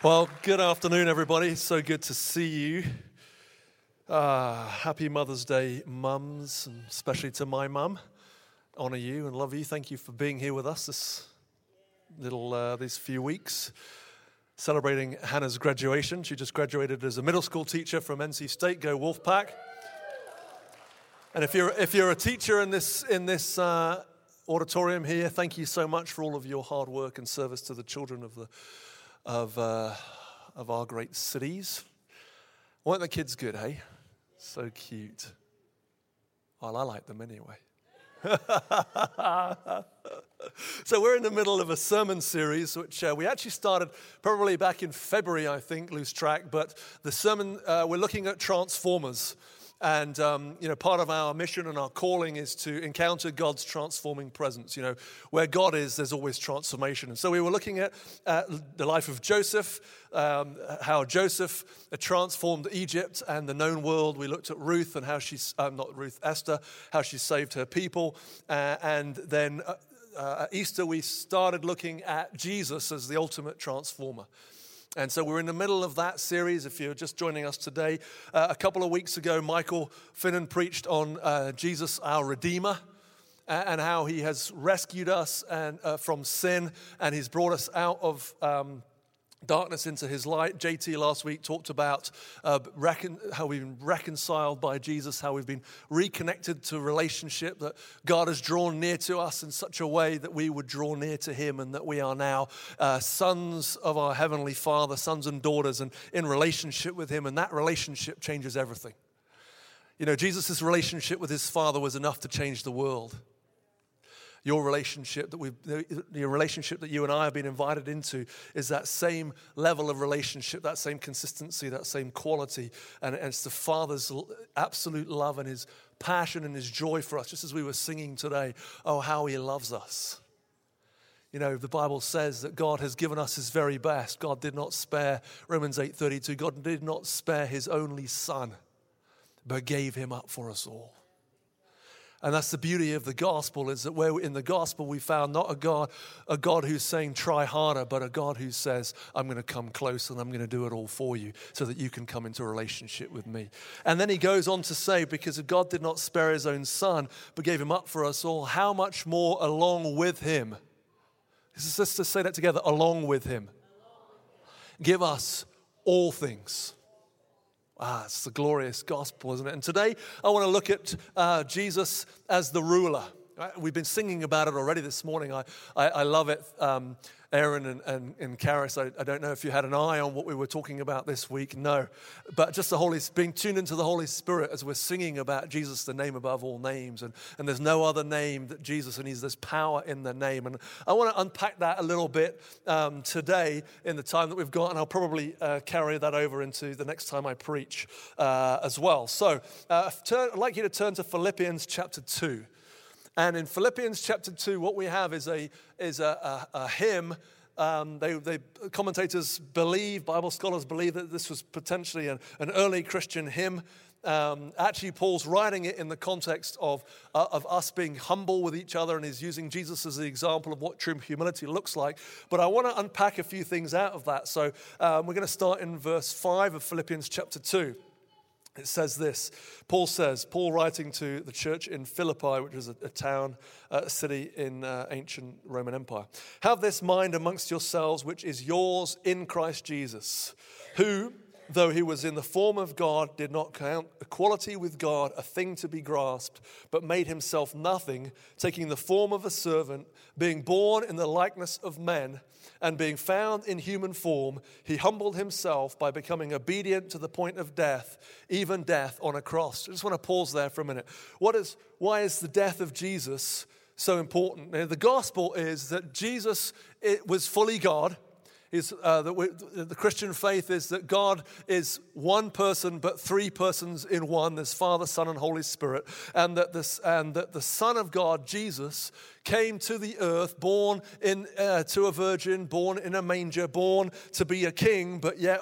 Well, good afternoon, everybody. So good to see you. Uh, happy Mother's Day, mums, and especially to my mum. Honor you and love you. Thank you for being here with us this little uh, these few weeks, celebrating Hannah's graduation. She just graduated as a middle school teacher from NC State. Go Wolfpack! And if you're if you're a teacher in this in this uh, auditorium here, thank you so much for all of your hard work and service to the children of the of, uh, of our great cities. Weren't the kids good, hey? So cute. Well, I like them anyway. so, we're in the middle of a sermon series, which uh, we actually started probably back in February, I think, lose track. But the sermon, uh, we're looking at transformers. And, um, you know, part of our mission and our calling is to encounter God's transforming presence. You know, where God is, there's always transformation. And so we were looking at uh, the life of Joseph, um, how Joseph transformed Egypt and the known world. We looked at Ruth and how she's, um, not Ruth, Esther, how she saved her people. Uh, and then uh, uh at Easter, we started looking at Jesus as the ultimate transformer. And so we're in the middle of that series. If you're just joining us today, uh, a couple of weeks ago, Michael Finnan preached on uh, Jesus, our Redeemer, and how he has rescued us and, uh, from sin and he's brought us out of. Um, darkness into his light. JT last week talked about uh, recon- how we've been reconciled by Jesus, how we've been reconnected to relationship, that God has drawn near to us in such a way that we would draw near to him, and that we are now uh, sons of our Heavenly Father, sons and daughters, and in relationship with him, and that relationship changes everything. You know, Jesus' relationship with his Father was enough to change the world your relationship that we the relationship that you and I have been invited into is that same level of relationship, that same consistency, that same quality. And, and it's the Father's absolute love and his passion and his joy for us, just as we were singing today. Oh, how he loves us. You know, the Bible says that God has given us his very best. God did not spare, Romans 8:32, God did not spare his only son, but gave him up for us all. And that's the beauty of the gospel is that where in the gospel we found not a God, a God who's saying try harder, but a God who says, I'm going to come close and I'm going to do it all for you so that you can come into a relationship with me. And then he goes on to say, because God did not spare his own son, but gave him up for us all, how much more along with him? Let's just say that together, along with him. Give us all things. Ah, it's the glorious gospel, isn't it? And today I want to look at uh, Jesus as the ruler. We've been singing about it already this morning. I, I, I love it. Um, Aaron and, and, and Karis, I, I, don't know if you had an eye on what we were talking about this week. No. But just the Holy being tuned into the Holy Spirit as we're singing about Jesus, the name above all names. And, and there's no other name that Jesus, and He's there's power in the name. And I want to unpack that a little bit um, today in the time that we've got. And I'll probably uh, carry that over into the next time I preach uh, as well. So uh, turn, I'd like you to turn to Philippians chapter 2. And in Philippians chapter 2, what we have is a, is a, a, a hymn. Um, they, they, commentators believe, Bible scholars believe that this was potentially an, an early Christian hymn. Um, actually, Paul's writing it in the context of, uh, of us being humble with each other, and he's using Jesus as the example of what true humility looks like. But I want to unpack a few things out of that. So um, we're going to start in verse 5 of Philippians chapter 2. It says this Paul says, Paul writing to the church in Philippi, which is a, a town, uh, a city in uh, ancient Roman Empire. Have this mind amongst yourselves, which is yours in Christ Jesus, who, though he was in the form of God, did not count equality with God a thing to be grasped, but made himself nothing, taking the form of a servant, being born in the likeness of men and being found in human form, he humbled himself by becoming obedient to the point of death, even death on a cross. I just want to pause there for a minute. What is, why is the death of Jesus so important? Now, the gospel is that Jesus it was fully God is uh, that we, the Christian faith is that God is one person, but three persons in one. There's Father, Son, and Holy Spirit, and that this and that the Son of God, Jesus, came to the earth, born in uh, to a virgin, born in a manger, born to be a king, but yet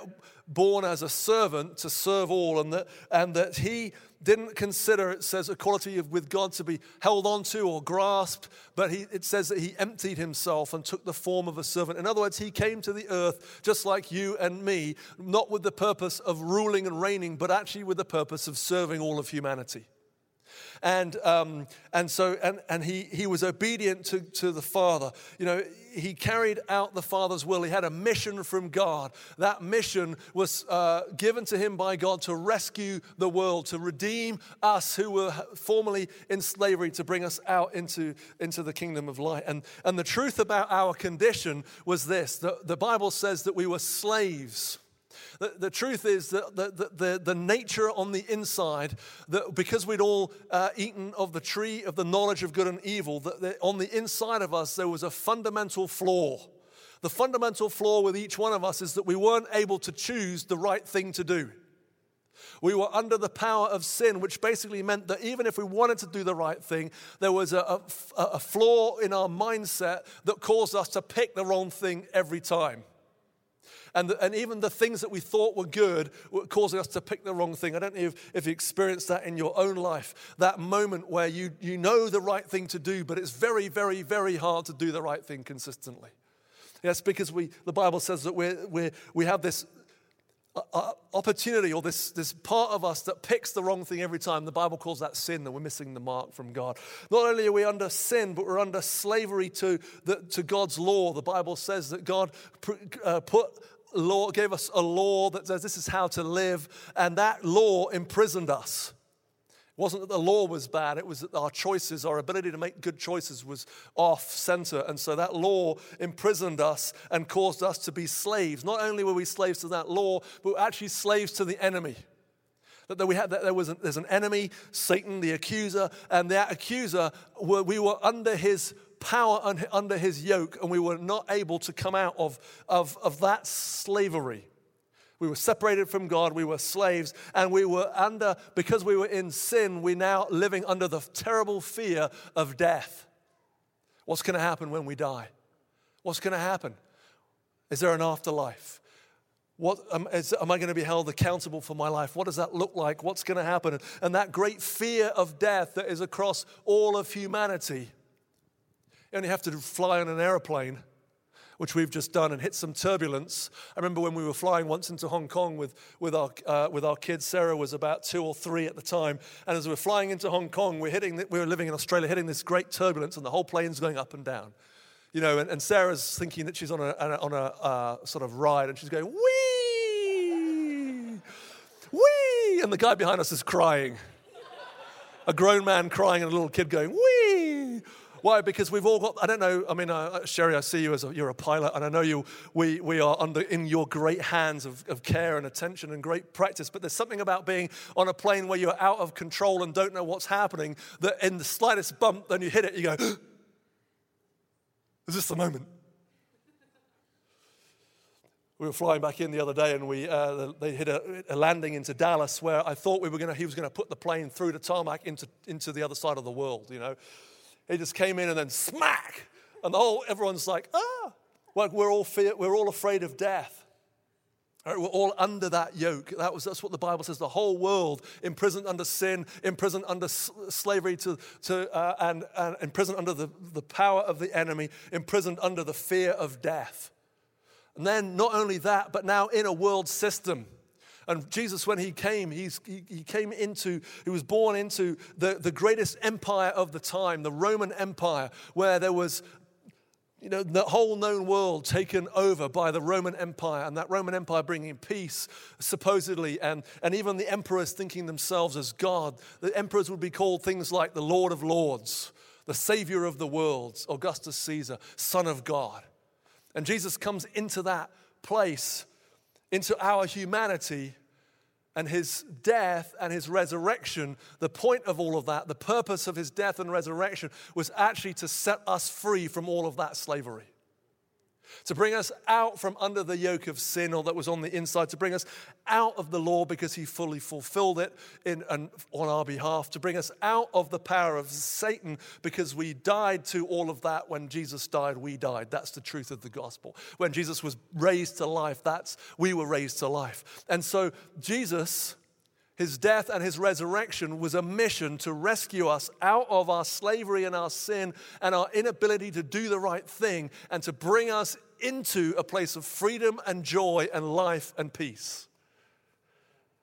born as a servant to serve all, and that and that he didn't consider, it says, equality with God to be held onto or grasped, but he, it says that he emptied himself and took the form of a servant. In other words, he came to the earth just like you and me, not with the purpose of ruling and reigning, but actually with the purpose of serving all of humanity. And, um, and so, and, and he, he was obedient to, to the Father. You know, he carried out the Father's will. He had a mission from God. That mission was uh, given to him by God to rescue the world, to redeem us who were formerly in slavery, to bring us out into, into the kingdom of light. And, and the truth about our condition was this the, the Bible says that we were slaves the, the truth is that the, the, the, nature on the inside, that because we'd all uh, eaten of the tree of the knowledge of good and evil, that, that on the inside of us there was a fundamental flaw. The fundamental flaw with each one of us is that we weren't able to choose the right thing to do. We were under the power of sin, which basically meant that even if we wanted to do the right thing, there was a, a, a, flaw in our mindset that caused us to pick the wrong thing every time. And, the, and even the things that we thought were good were causing us to pick the wrong thing. I don't know if, if you experienced that in your own life, that moment where you, you know the right thing to do, but it's very, very, very hard to do the right thing consistently. Yes, because we, the Bible says that we we we have this uh, uh, opportunity or this, this part of us that picks the wrong thing every time. The Bible calls that sin, that we're missing the mark from God. Not only are we under sin, but we're under slavery to, the, to God's law. The Bible says that God uh, put law, gave us a law that says this is how to live, and that law imprisoned us. It wasn't that the law was bad, it was that our choices, our ability to make good choices was off center. And so that law imprisoned us and caused us to be slaves. Not only were we slaves to that law, but we actually slaves to the enemy. That we had, that there was there's an enemy, Satan, the accuser, and that accuser, we were under his power under his yoke, and we were not able to come out of, of, of that slavery. We were separated from God, we were slaves, and we were under, because we were in sin, we're now living under the terrible fear of death. What's going to happen when we die? What's going to happen? Is there an afterlife? What, um, is, am I going to be held accountable for my life? What does that look like? What's going to happen? And that great fear of death that is across all of humanity only have to fly on an aeroplane, which we've just done, and hit some turbulence. I remember when we were flying once into Hong Kong with, with, our, uh, with our kids. Sarah was about two or three at the time. And as we were flying into Hong Kong, we're hitting, we were living in Australia, hitting this great turbulence, and the whole plane's going up and down. You know, and, and Sarah's thinking that she's on a, on a uh, sort of ride, and she's going, wee, wee, and the guy behind us is crying. a grown man crying and a little kid going, wee. Why? Because we've all got, I don't know, I mean, uh, Sherry, I see you as a, you're a pilot, and I know you, we, we are under, in your great hands of, of care and attention and great practice, but there's something about being on a plane where you're out of control and don't know what's happening that in the slightest bump, then you hit it, you go, is this the moment? We were flying back in the other day, and we uh, they hit a, a, landing into Dallas where I thought we were to. He was going to put the plane through the tarmac into into the other side of the world, you know. He just came in and then smack. And the whole, everyone's like, ah. Like we're all, fear, we're all afraid of death. Right, we're all under that yoke. That was, that's what the Bible says. The whole world imprisoned under sin, imprisoned under slavery to, to, uh, and, and imprisoned under the, the power of the enemy, imprisoned under the fear of death. And then not only that, but now in a world system and Jesus, when he came, he's, he, he came into, he was born into the, the greatest empire of the time, the Roman Empire, where there was you know, the whole known world taken over by the Roman Empire, and that Roman Empire bringing peace, supposedly, and, and even the emperors thinking themselves as God. The emperors would be called things like the Lord of Lords, the Savior of the world, Augustus Caesar, Son of God. And Jesus comes into that place into our humanity and his death and his resurrection, the point of all of that, the purpose of his death and resurrection was actually to set us free from all of that slavery to bring us out from under the yoke of sin or that was on the inside, to bring us out of the law because he fully fulfilled it in, on our behalf, to bring us out of the power of Satan because we died to all of that. When Jesus died, we died. That's the truth of the gospel. When Jesus was raised to life, that's we were raised to life. And so Jesus His death and his resurrection was a mission to rescue us out of our slavery and our sin and our inability to do the right thing and to bring us into a place of freedom and joy and life and peace.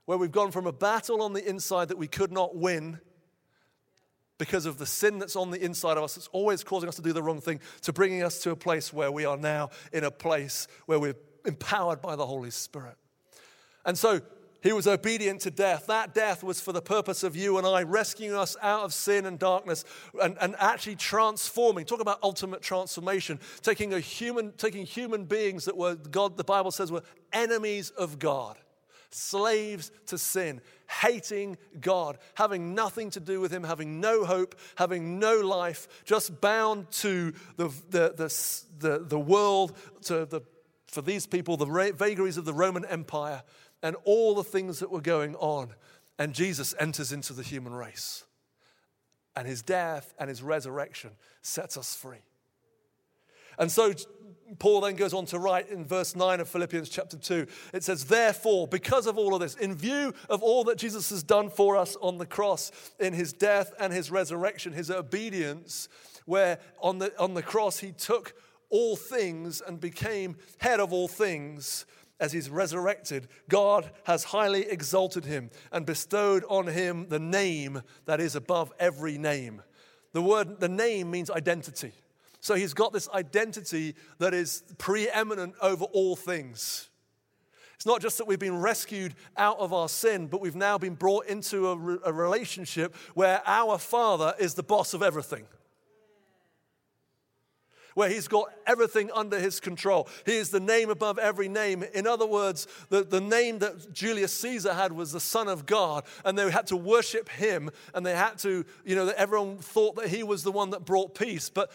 Where we've gone from a battle on the inside that we could not win because of the sin that's on the inside of us, that's always causing us to do the wrong thing, to bringing us to a place where we are now in a place where we're empowered by the Holy Spirit. And so he was obedient to death. That death was for the purpose of you and I, rescuing us out of sin and darkness and, and actually transforming. Talk about ultimate transformation. Taking a human, taking human beings that were God, the Bible says, were enemies of God, slaves to sin, hating God, having nothing to do with Him, having no hope, having no life, just bound to the, the, the, the, the world, to the, for these people, the vagaries of the Roman Empire and all the things that were going on. And Jesus enters into the human race. And his death and his resurrection sets us free. And so Paul then goes on to write in verse 9 of Philippians chapter 2. It says, Therefore, because of all of this, in view of all that Jesus has done for us on the cross, in his death and his resurrection, his obedience, where on the, on the cross he took all things and became head of all things as he's resurrected, God has highly exalted him and bestowed on him the name that is above every name. The word, the name means identity. So he's got this identity that is preeminent over all things. It's not just that we've been rescued out of our sin, but we've now been brought into a, re- a relationship where our Father is the boss of everything where he's got everything under his control. He is the name above every name. In other words, the, the name that Julius Caesar had was the Son of God, and they had to worship him, and they had to, you know, everyone thought that he was the one that brought peace. But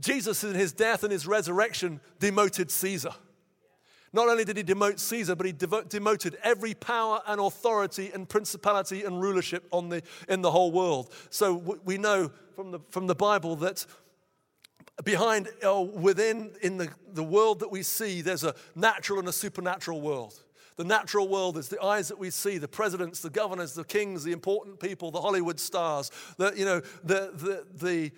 Jesus, in his death and his resurrection, demoted Caesar. Not only did he demote Caesar, but he demoted every power and authority and principality and rulership on the, in the whole world. So we know from the, from the Bible that behind or within in the, the world that we see, there's a natural and a supernatural world. The natural world is the eyes that we see, the presidents, the governors, the kings, the important people, the Hollywood stars, the, you know, the, the, the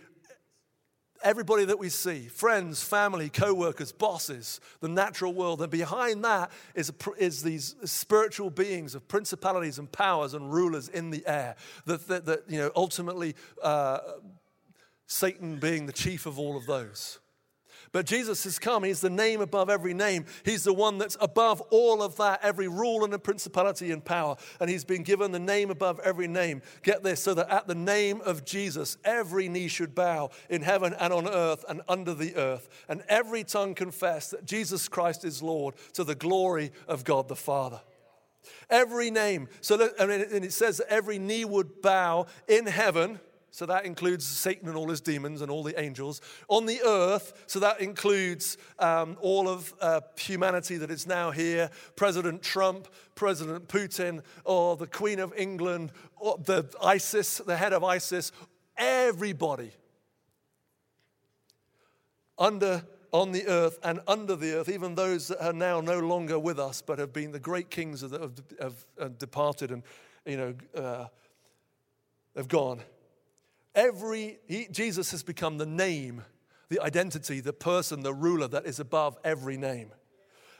everybody that we see, friends, family, co-workers, bosses, the natural world. And behind that is, is these spiritual beings of principalities and powers and rulers in the air that, that, that you know, ultimately uh, Satan being the chief of all of those. But Jesus has come. He's the name above every name. He's the one that's above all of that, every rule and principality and power. And he's been given the name above every name. Get this so that at the name of Jesus, every knee should bow in heaven and on earth and under the earth, and every tongue confess that Jesus Christ is Lord to the glory of God the Father. Every name. So, and it says that every knee would bow in heaven so that includes Satan and all his demons and all the angels. On the earth, so that includes um, all of uh, humanity that is now here President Trump, President Putin, or the Queen of England, or the ISIS, the head of ISIS, everybody under on the earth and under the earth, even those that are now no longer with us, but have been the great kings that have, have, have departed and you know uh, have gone. Every, he, Jesus has become the name, the identity, the person, the ruler that is above every name.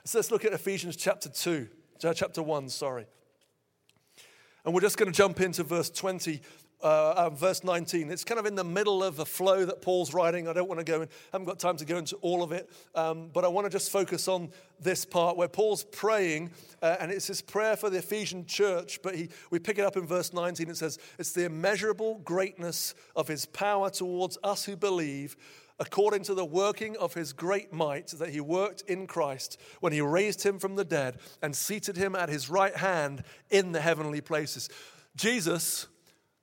So let's look at Ephesians chapter 2, uh, chapter 1, sorry. And we're just going to jump into verse 20 uh, uh, verse 19. It's kind of in the middle of the flow that Paul's writing. I don't want to go in, I haven't got time to go into all of it, um, but I want to just focus on this part where Paul's praying, uh, and it's his prayer for the Ephesian church. But he, we pick it up in verse 19. It says, It's the immeasurable greatness of his power towards us who believe according to the working of his great might that he worked in Christ when he raised him from the dead and seated him at his right hand in the heavenly places. Jesus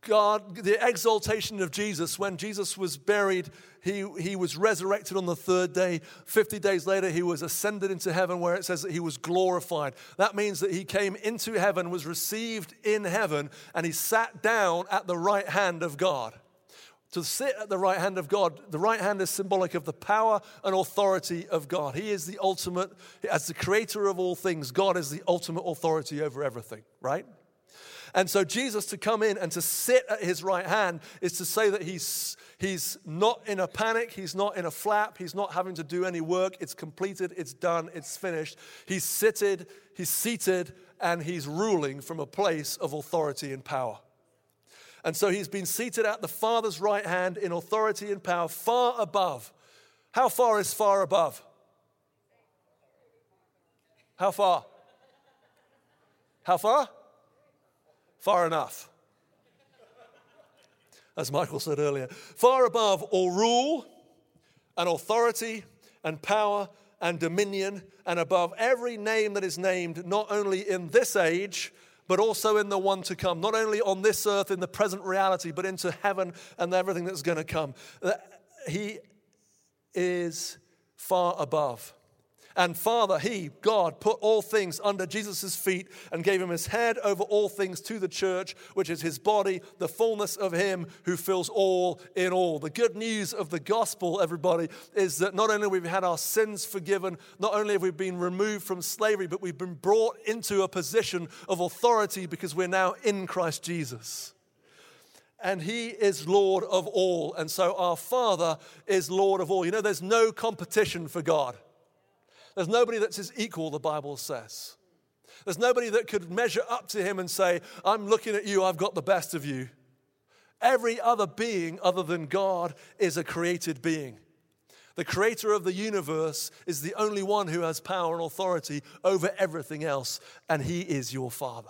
God, the exaltation of Jesus, when Jesus was buried, he, he was resurrected on the third day. 50 days later, he was ascended into heaven, where it says that he was glorified. That means that he came into heaven, was received in heaven, and he sat down at the right hand of God. To sit at the right hand of God, the right hand is symbolic of the power and authority of God. He is the ultimate, as the creator of all things, God is the ultimate authority over everything, right? And so, Jesus to come in and to sit at his right hand is to say that he's, he's not in a panic, he's not in a flap, he's not having to do any work. It's completed, it's done, it's finished. He's seated, he's seated, and he's ruling from a place of authority and power. And so he's been seated at the Father's right hand in authority and power, far above. How far is far above? How far? How far? Far enough. As Michael said earlier, far above all rule and authority and power and dominion, and above every name that is named, not only in this age, but also in the one to come, not only on this earth in the present reality, but into heaven and everything that's going to come. Uh, he is far above. And Father, He, God, put all things under Jesus' feet and gave Him His head over all things to the church, which is His body, the fullness of Him who fills all in all. The good news of the gospel, everybody, is that not only we've we had our sins forgiven, not only have we been removed from slavery, but we've been brought into a position of authority because we're now in Christ Jesus and he is Lord of all. And so our Father is Lord of all. You know, there's no competition for God. There's nobody that's his equal, the Bible says. There's nobody that could measure up to him and say, I'm looking at you, I've got the best of you. Every other being other than God is a created being. The creator of the universe is the only one who has power and authority over everything else, and he is your father.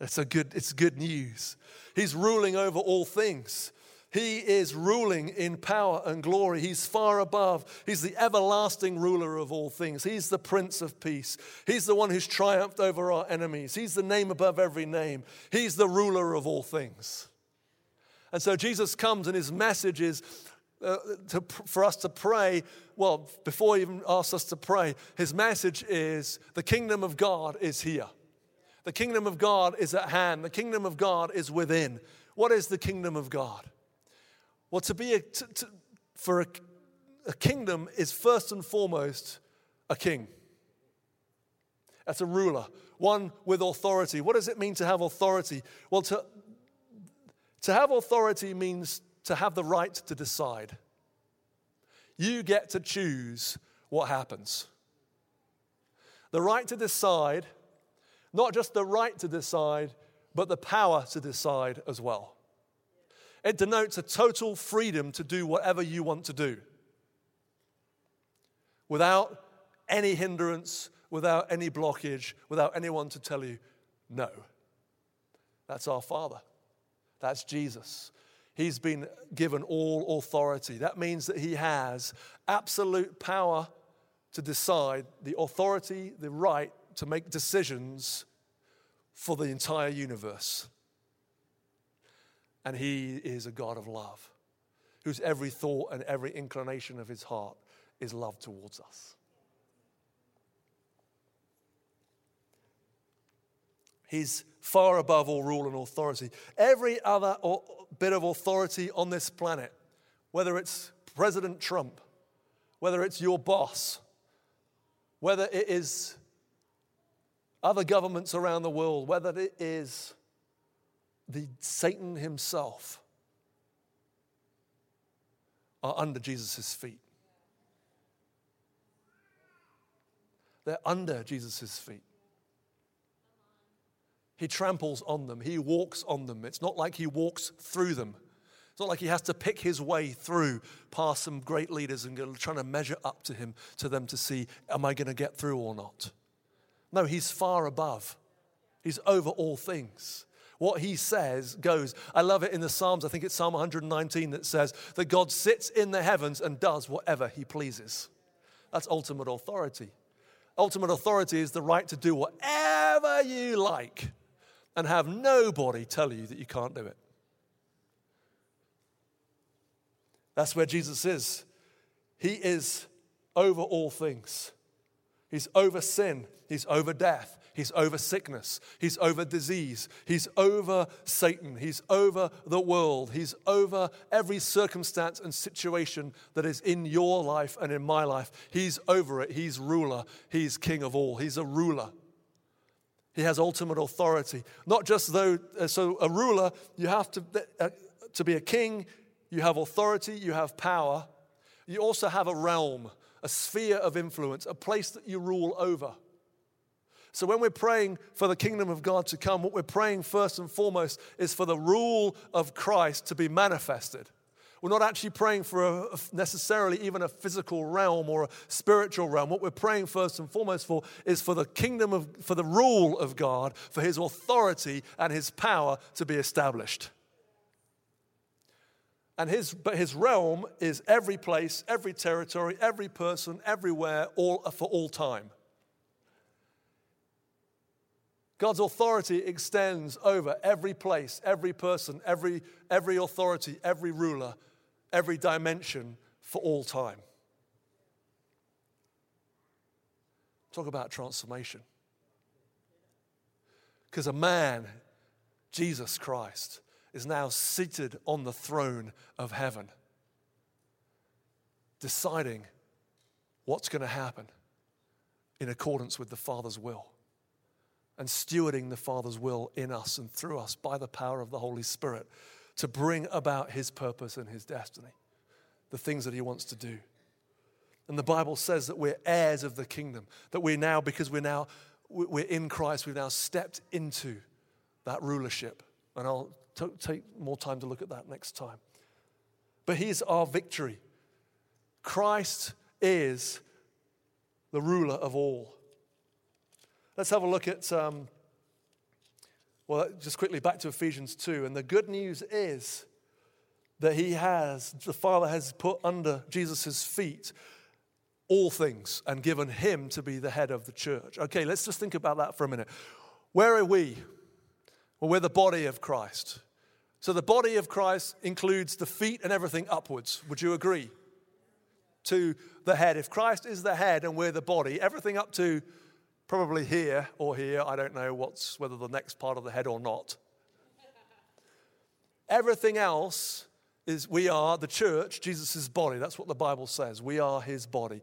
It's a good, it's good news. He's ruling over all things. He is ruling in power and glory. He's far above. He's the everlasting ruler of all things. He's the Prince of Peace. He's the one who's triumphed over our enemies. He's the name above every name. He's the ruler of all things. And so Jesus comes and his message is uh, to, for us to pray. Well, before he even asks us to pray, his message is the kingdom of God is here. The kingdom of God is at hand. The kingdom of God is within. What is the kingdom of God? Well, to be a, to, to, for a, a kingdom is first and foremost a king. That's a ruler, one with authority. What does it mean to have authority? Well, to, to have authority means to have the right to decide. You get to choose what happens. The right to decide, not just the right to decide, but the power to decide as well. It denotes a total freedom to do whatever you want to do without any hindrance, without any blockage, without anyone to tell you no. That's our Father. That's Jesus. He's been given all authority. That means that he has absolute power to decide, the authority, the right to make decisions for the entire universe. And He is a God of love, whose every thought and every inclination of His heart is love towards us. He's far above all rule and authority. Every other bit of authority on this planet, whether it's President Trump, whether it's your boss, whether it is other governments around the world, whether it is the Satan himself are under Jesus' feet. They're under Jesus' feet. He tramples on them, he walks on them. It's not like he walks through them. It's not like he has to pick his way through past some great leaders and trying to measure up to him, to them to see, am I going to get through or not? No, he's far above. He's over all things. What he says goes. I love it in the Psalms. I think it's Psalm 119 that says that God sits in the heavens and does whatever he pleases. That's ultimate authority. Ultimate authority is the right to do whatever you like and have nobody tell you that you can't do it. That's where Jesus is. He is over all things. He's over sin, He's over death, He's over sickness. He's over disease. He's over Satan. He's over the world. He's over every circumstance and situation that is in your life and in my life. He's over it. He's ruler. He's king of all. He's a ruler. He has ultimate authority. Not just though, uh, so a ruler, you have to, uh, to be a king, you have authority, you have power. You also have a realm, a sphere of influence, a place that you rule over. So when we're praying for the kingdom of God to come, what we're praying first and foremost is for the rule of Christ to be manifested. We're not actually praying for a, necessarily even a physical realm or a spiritual realm. What we're praying first and foremost for is for the kingdom of, for the rule of God, for his authority and his power to be established. And his, but his realm is every place, every territory, every person, everywhere, all, for all time. God's authority extends over every place, every person, every, every authority, every ruler, every dimension for all time. Talk about transformation. Because a man, Jesus Christ, is now seated on the throne of heaven, deciding what's going to happen in accordance with the Father's will and stewarding the Father's will in us and through us by the power of the Holy Spirit to bring about his purpose and his destiny, the things that he wants to do. And the Bible says that we're heirs of the kingdom, that we're now, because we're now, we're in Christ, we've now stepped into that rulership. And I'll t- take more time to look at that next time. But here's our victory. Christ is the ruler of all. Let's have a look at um, well, just quickly back to Ephesians 2. And the good news is that he has, the Father has put under Jesus' feet all things and given him to be the head of the church. Okay, let's just think about that for a minute. Where are we? Well, we're the body of Christ. So the body of Christ includes the feet and everything upwards. Would you agree? To the head. If Christ is the head and we're the body, everything up to probably here or here. I don't know what's whether the next part of the head or not. Everything else is we are the church, Jesus' body. That's what the Bible says. We are his body.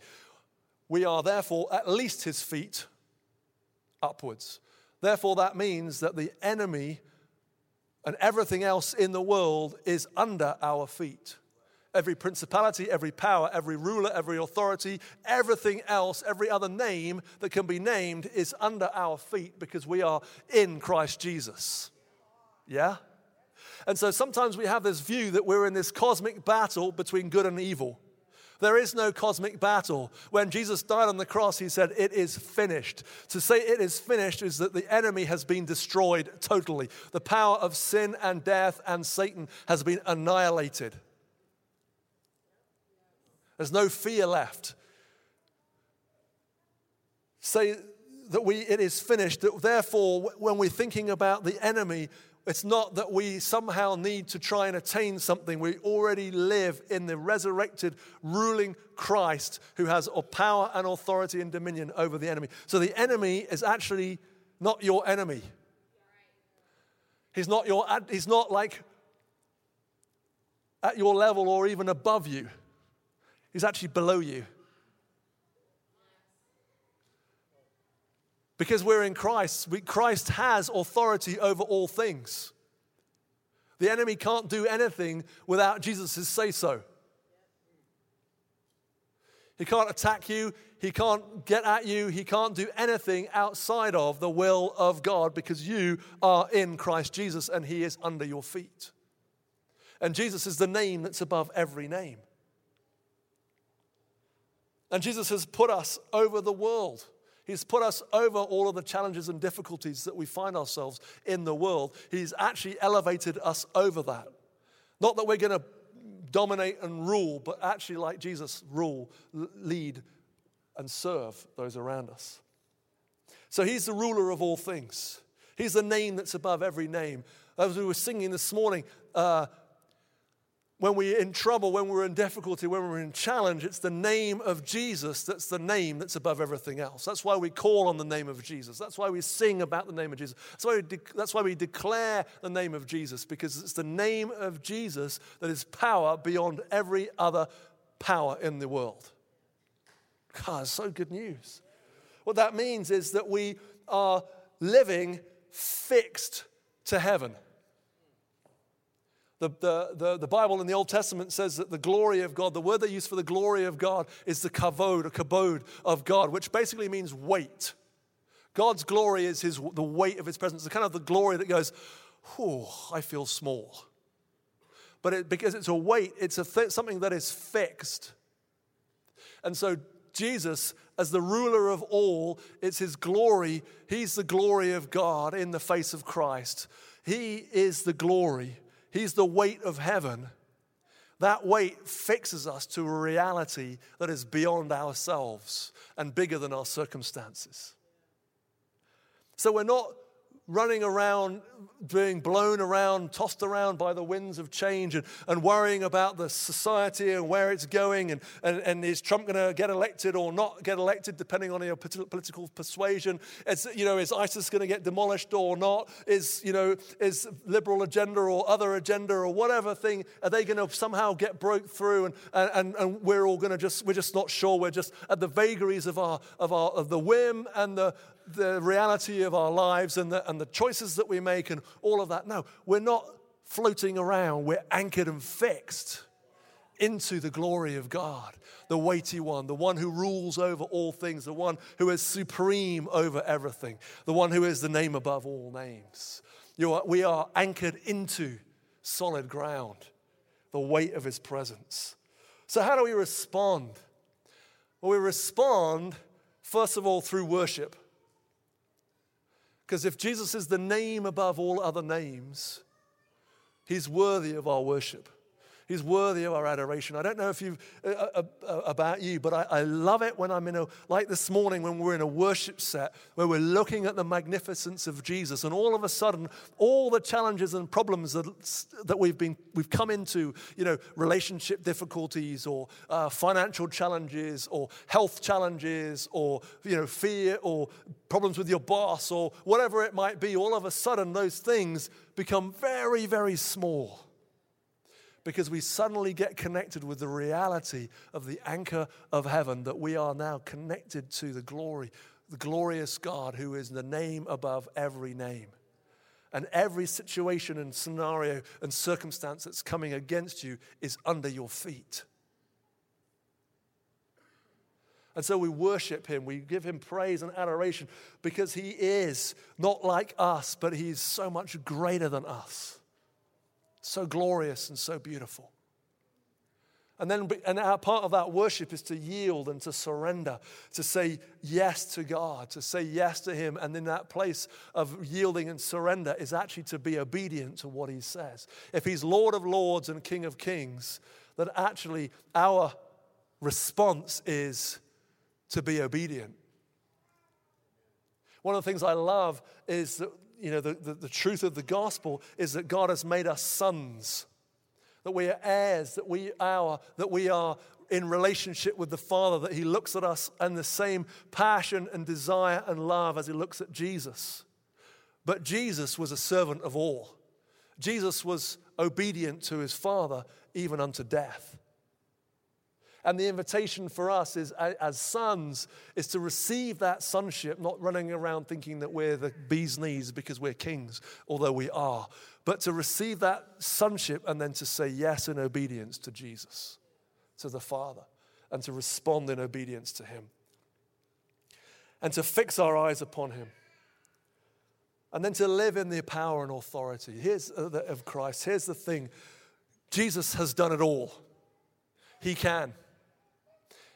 We are therefore at least his feet upwards. Therefore, that means that the enemy and everything else in the world is under our feet every principality, every power, every ruler, every authority, everything else, every other name that can be named is under our feet because we are in Christ Jesus. Yeah? And so sometimes we have this view that we're in this cosmic battle between good and evil. There is no cosmic battle. When Jesus died on the cross, he said, It is finished. To say it is finished is that the enemy has been destroyed totally. The power of sin and death and Satan has been annihilated. There's no fear left. Say that we, it is finished, that therefore, when we're thinking about the enemy, it's not that we somehow need to try and attain something. We already live in the resurrected, ruling Christ who has power and authority and dominion over the enemy. So the enemy is actually not your enemy. He's not, your, he's not like at your level or even above you. He's actually below you. Because we're in Christ, we, Christ has authority over all things. The enemy can't do anything without Jesus' say so. He can't attack you. He can't get at you. He can't do anything outside of the will of God because you are in Christ Jesus and He is under your feet. And Jesus is the name that's above every name. And Jesus has put us over the world. He's put us over all of the challenges and difficulties that we find ourselves in the world. He's actually elevated us over that. Not that we're going to dominate and rule, but actually, like Jesus, rule, lead, and serve those around us. So he's the ruler of all things. He's the name that's above every name. As we were singing this morning, uh, when we're in trouble, when we're in difficulty, when we're in challenge, it's the name of Jesus that's the name that's above everything else. That's why we call on the name of Jesus. That's why we sing about the name of Jesus. That's why we, de- that's why we declare the name of Jesus, because it's the name of Jesus that is power beyond every other power in the world. God, so good news. What that means is that we are living fixed to heaven. The, the, the, the, Bible in the Old Testament says that the glory of God, the word they use for the glory of God is the kavod, a kabod of God, which basically means weight. God's glory is his, the weight of his presence, the kind of the glory that goes, oh, I feel small. But it, because it's a weight, it's a th- something that is fixed. And so Jesus, as the ruler of all, it's his glory. He's the glory of God in the face of Christ. He is the glory. He's the weight of heaven. That weight fixes us to a reality that is beyond ourselves and bigger than our circumstances. So we're not running around, being blown around, tossed around by the winds of change, and, and worrying about the society and where it's going, and, and, and is Trump going to get elected or not get elected, depending on your political persuasion? Is, you know, is ISIS going to get demolished or not? Is, you know, is liberal agenda or other agenda or whatever thing, are they going to somehow get broke through, and, and, and we're all going to just, we're just not sure. We're just at the vagaries of, our, of, our, of the whim and the, the reality of our lives and the, and the choices that we make and all of that. No, we're not floating around. We're anchored and fixed into the glory of God, the weighty one, the one who rules over all things, the one who is supreme over everything, the one who is the name above all names. Are, we are anchored into solid ground, the weight of his presence. So, how do we respond? Well, we respond, first of all, through worship. Because if Jesus is the name above all other names, he's worthy of our worship. He's worthy of our adoration. I don't know if you uh, uh, uh, about you, but I, I, love it when I'm in a like this morning when we're in a worship set where we're looking at the magnificence of Jesus, and all of a sudden, all the challenges and problems that, that we've been we've come into, you know, relationship difficulties or uh, financial challenges or health challenges or you know fear or problems with your boss or whatever it might be. All of a sudden, those things become very very small because we suddenly get connected with the reality of the anchor of heaven that we are now connected to the glory, the glorious God who is the name above every name. And every situation and scenario and circumstance that's coming against you is under your feet. And so we worship him, we give him praise and adoration because he is not like us, but he's so much greater than us so glorious and so beautiful. And then, and our part of that worship is to yield and to surrender, to say yes to God, to say yes to Him. And in that place of yielding and surrender is actually to be obedient to what He says. If He's Lord of Lords and King of Kings, then actually our response is to be obedient. One of the things I love is that you know, the, the, the truth of the gospel is that God has made us sons, that we are heirs, that we are, that we are in relationship with the Father, that He looks at us in the same passion and desire and love as He looks at Jesus. But Jesus was a servant of all. Jesus was obedient to His Father even unto death. And the invitation for us is, as sons is to receive that sonship, not running around thinking that we're the bee's knees because we're kings, although we are, but to receive that sonship and then to say yes in obedience to Jesus, to the Father, and to respond in obedience to Him. And to fix our eyes upon Him. And then to live in the power and authority Here's, uh, of Christ. Here's the thing Jesus has done it all. He can.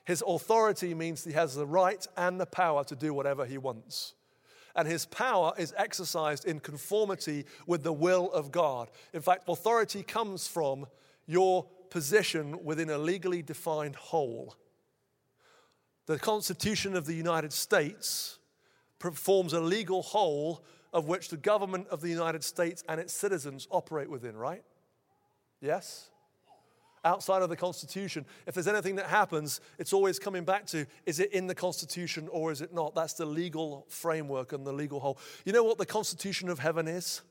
His authority means he has the right and the power to do whatever he wants. And his power is exercised in conformity with the will of God. In fact, authority comes from your position within a legally defined whole. The Constitution of the United States forms a legal whole of which the government of the United States and its citizens operate within, right? Yes? Outside of the Constitution. If there's anything that happens, it's always coming back to is it in the Constitution or is it not? That's the legal framework and the legal whole. You know what the Constitution of heaven is?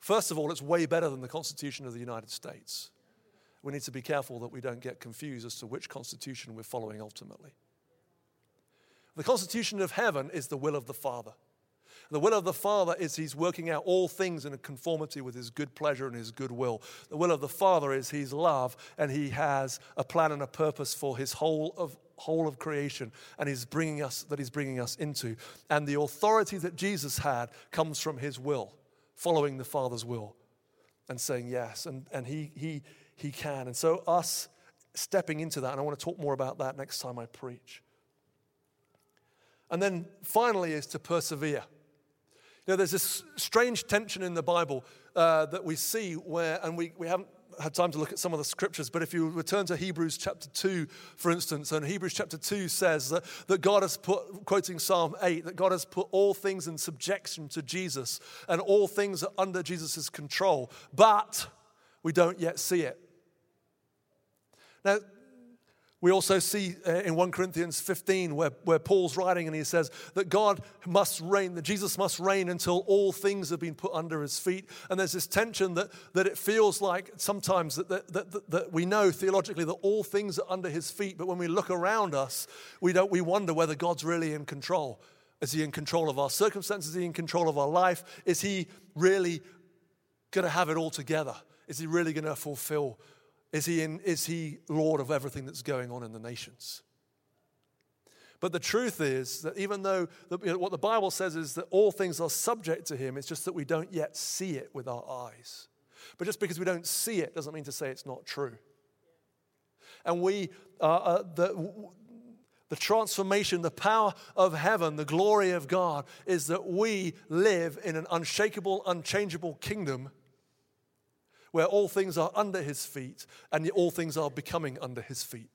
First of all, it's way better than the Constitution of the United States. We need to be careful that we don't get confused as to which Constitution we're following ultimately. The Constitution of heaven is the will of the Father. The will of the Father is He's working out all things in a conformity with His good pleasure and His good will. The will of the Father is He's love and He has a plan and a purpose for His whole of whole of creation and he's bringing us that he's bringing us into. And the authority that jesus had comes from his will following the father's will and saying yes and, and he, he, he can. And so us stepping into that and i want to talk more about that next time i preach. And then finally is to persevere you know, there's this strange tension in the Bible uh, that we see where, and we, we haven't had time to look at some of the scriptures, but if you return to Hebrews chapter 2, for instance, and Hebrews chapter 2 says that, that God has put, quoting Psalm 8, that God has put all things in subjection to Jesus and all things are under Jesus' control, but we don't yet see it. Now, we also see uh, in 1 Corinthians 15 where, where Paul's writing and he says that God must reign, that Jesus must reign until all things have been put under his feet. And there's this tension that, that it feels like sometimes that, that, that, that we know theologically that all things are under his feet, but when we look around us, we, don't, we wonder whether God's really in control. Is he in control of our circumstances? Is he in control of our life? Is he really going to have it all together? Is he really going to fulfill is he, in, is he Lord of everything that's going on in the nations? But the truth is that even though the, you know, what the Bible says is that all things are subject to him, it's just that we don't yet see it with our eyes. But just because we don't see it doesn't mean to say it's not true. And we, uh, uh, the, the transformation, the power of heaven, the glory of God is that we live in an unshakable, unchangeable kingdom where all things are under his feet and all things are becoming under his feet.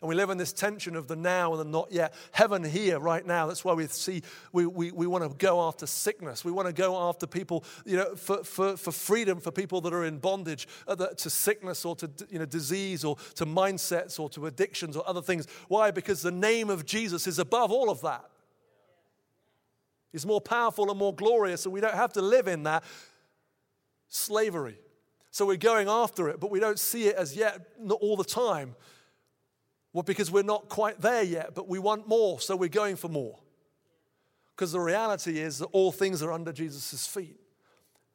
And we live in this tension of the now and the not yet. Heaven here, right now. That's why we see we, we, we want to go after sickness. We want to go after people, you know, for, for, for freedom for people that are in bondage uh, to sickness or to you know, disease or to mindsets or to addictions or other things. Why? Because the name of Jesus is above all of that. He's more powerful and more glorious, and we don't have to live in that slavery. So we're going after it, but we don't see it as yet, not all the time. Well, because we're not quite there yet, but we want more, so we're going for more. Because the reality is that all things are under Jesus' feet.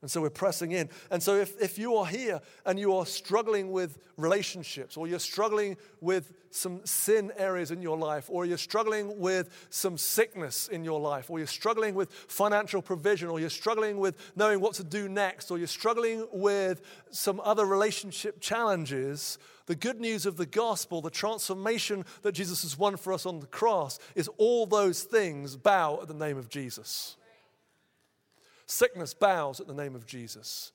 And so we're pressing in. And so if, if you are here and you are struggling with relationships, or you're struggling with some sin areas in your life, or you're struggling with some sickness in your life, or you're struggling with financial provision, or you're struggling with knowing what to do next, or you're struggling with some other relationship challenges, the good news of the gospel, the transformation that Jesus has won for us on the cross, is all those things bow at the name of Jesus. Sickness bows at the name of Jesus.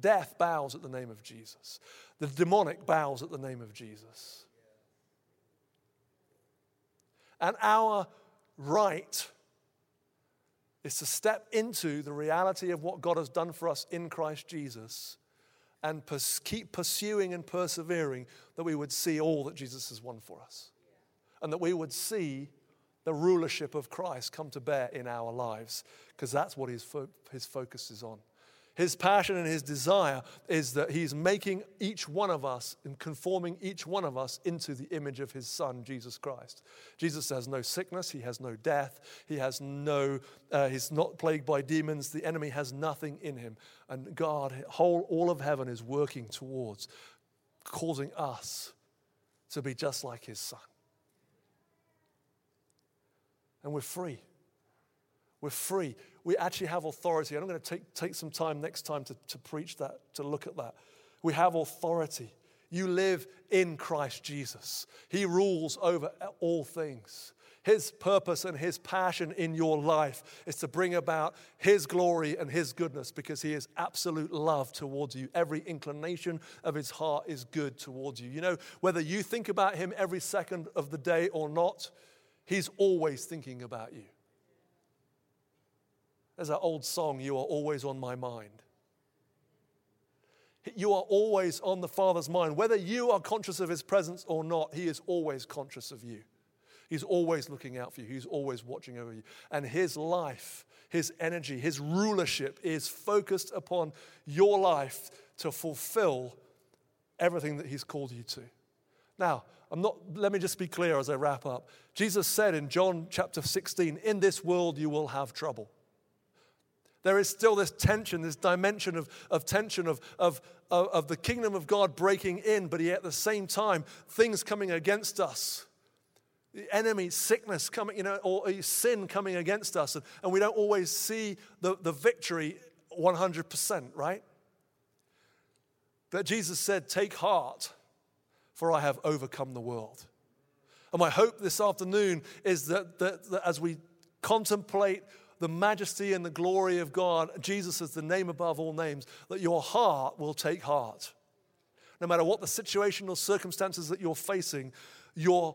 Death bows at the name of Jesus. The demonic bows at the name of Jesus. And our right is to step into the reality of what God has done for us in Christ Jesus and pers- keep pursuing and persevering that we would see all that Jesus has won for us. And that we would see the rulership of Christ come to bear in our lives, because that's what his, fo- his focus is on. His passion and his desire is that he's making each one of us and conforming each one of us into the image of his son, Jesus Christ. Jesus has no sickness, he has no death, he has no, uh, he's not plagued by demons, the enemy has nothing in him. And God, whole, all of heaven is working towards causing us to be just like his son and we're free. We're free. We actually have authority. And I'm going to take, take some time next time to, to preach that, to look at that. We have authority. You live in Christ Jesus, He rules over all things. His purpose and His passion in your life is to bring about His glory and His goodness because He is absolute love towards you. Every inclination of His heart is good towards you. You know, whether you think about Him every second of the day or not, He's always thinking about you. There's that old song, You Are Always on My Mind. You are always on the Father's mind. Whether you are conscious of His presence or not, He is always conscious of you. He's always looking out for you, He's always watching over you. And His life, His energy, His rulership is focused upon your life to fulfill everything that He's called you to. Now, I'm not, let me just be clear as I wrap up. Jesus said in John chapter 16, In this world you will have trouble. There is still this tension, this dimension of, of tension of, of, of, the kingdom of God breaking in, but yet at the same time, things coming against us. The enemy, sickness coming, you know, or sin coming against us. And, and we don't always see the, the victory 100%, right? But Jesus said, Take heart, for I have overcome the world. And my hope this afternoon is that, that, that as we contemplate the majesty and the glory of God, Jesus is the name above all names, that your heart will take heart. No matter what the situation or circumstances that you're facing, your,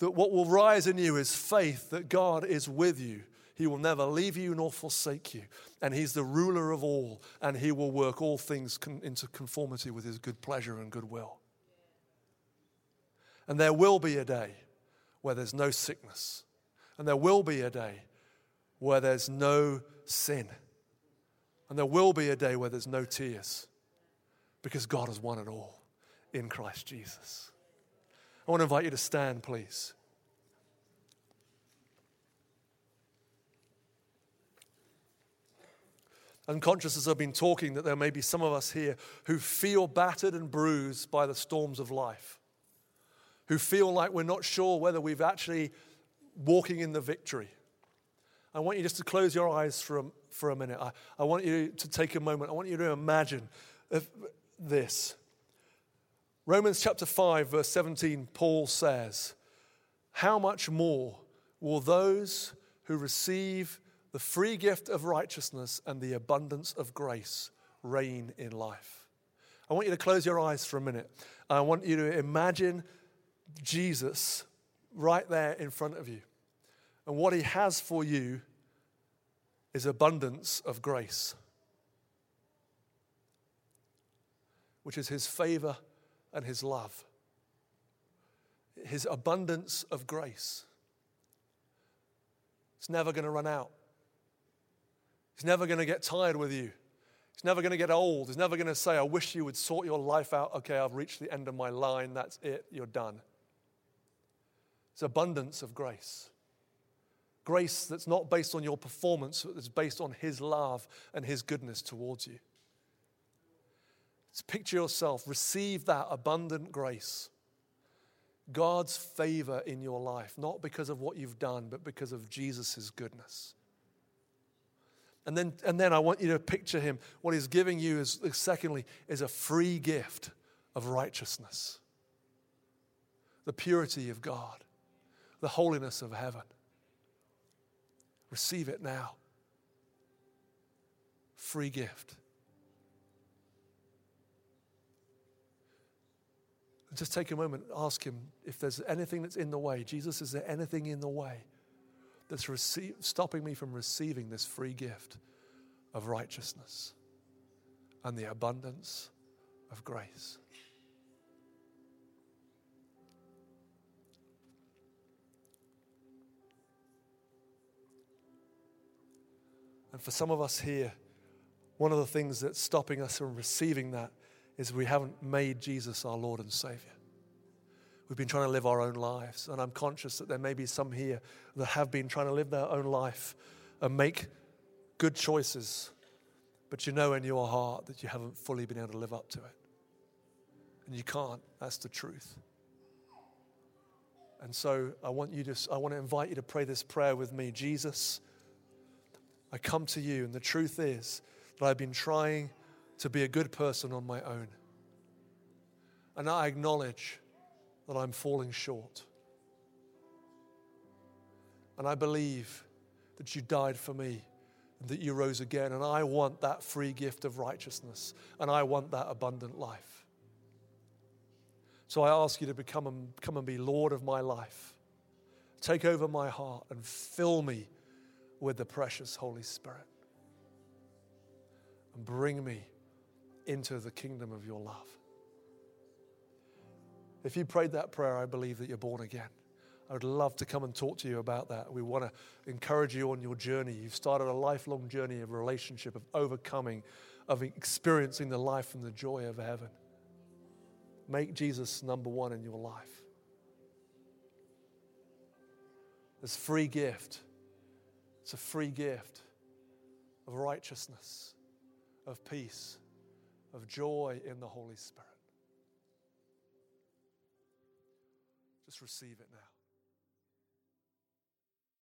that what will rise in you is faith that God is with you. He will never leave you nor forsake you. And He's the ruler of all, and He will work all things con- into conformity with His good pleasure and good will. And there will be a day where there's no sickness, and there will be a day where there's no sin. And there will be a day where there's no tears because God has won it all in Christ Jesus. I want to invite you to stand, please. Unconscious as I've been talking, that there may be some of us here who feel battered and bruised by the storms of life, who feel like we're not sure whether we've actually walking in the victory. I want you just to close your eyes for a, for a minute. I, I want you to take a moment. I want you to imagine this. Romans chapter 5, verse 17, Paul says, How much more will those who receive the free gift of righteousness and the abundance of grace reign in life? I want you to close your eyes for a minute. I want you to imagine Jesus right there in front of you. And what He has for you is abundance of grace, which is His favor and His love. His abundance of grace. It's never going to run out. He's never going to get tired with you. He's never going to get old. He's never going to say, I wish you would sort your life out. Okay, I've reached the end of my line. That's it. You're done. It's abundance of grace. Grace that's not based on your performance, but that's based on His love and His goodness towards you. Just picture yourself, receive that abundant grace. God's favor in your life, not because of what you've done, but because of Jesus' goodness. And then, and then I want you to picture him. What he's giving you is, secondly, is a free gift of righteousness, the purity of God, the holiness of heaven. Receive it now. Free gift. Just take a moment ask Him if there's anything that's in the way. Jesus, is there anything in the way that's receive, stopping me from receiving this free gift of righteousness and the abundance of grace? And for some of us here, one of the things that's stopping us from receiving that is we haven't made Jesus our Lord and Savior. We've been trying to live our own lives. And I'm conscious that there may be some here that have been trying to live their own life and make good choices, but you know in your heart that you haven't fully been able to live up to it. And you can't. That's the truth. And so I want you to I want to invite you to pray this prayer with me. Jesus, I come to you, and the truth is that I've been trying to be a good person on my own. And I acknowledge that I'm falling short. And I believe that you died for me and that you rose again. And I want that free gift of righteousness. And I want that abundant life. So I ask you to become and, come and be Lord of my life. Take over my heart and fill me with the precious Holy Spirit. And bring me into the kingdom of your love. If you prayed that prayer, I believe that you're born again. I would love to come and talk to you about that. We want to encourage you on your journey. You've started a lifelong journey of relationship, of overcoming, of experiencing the life and the joy of heaven. Make Jesus number one in your life. This free gift it's a free gift of righteousness, of peace, of joy in the Holy Spirit. Just receive it now.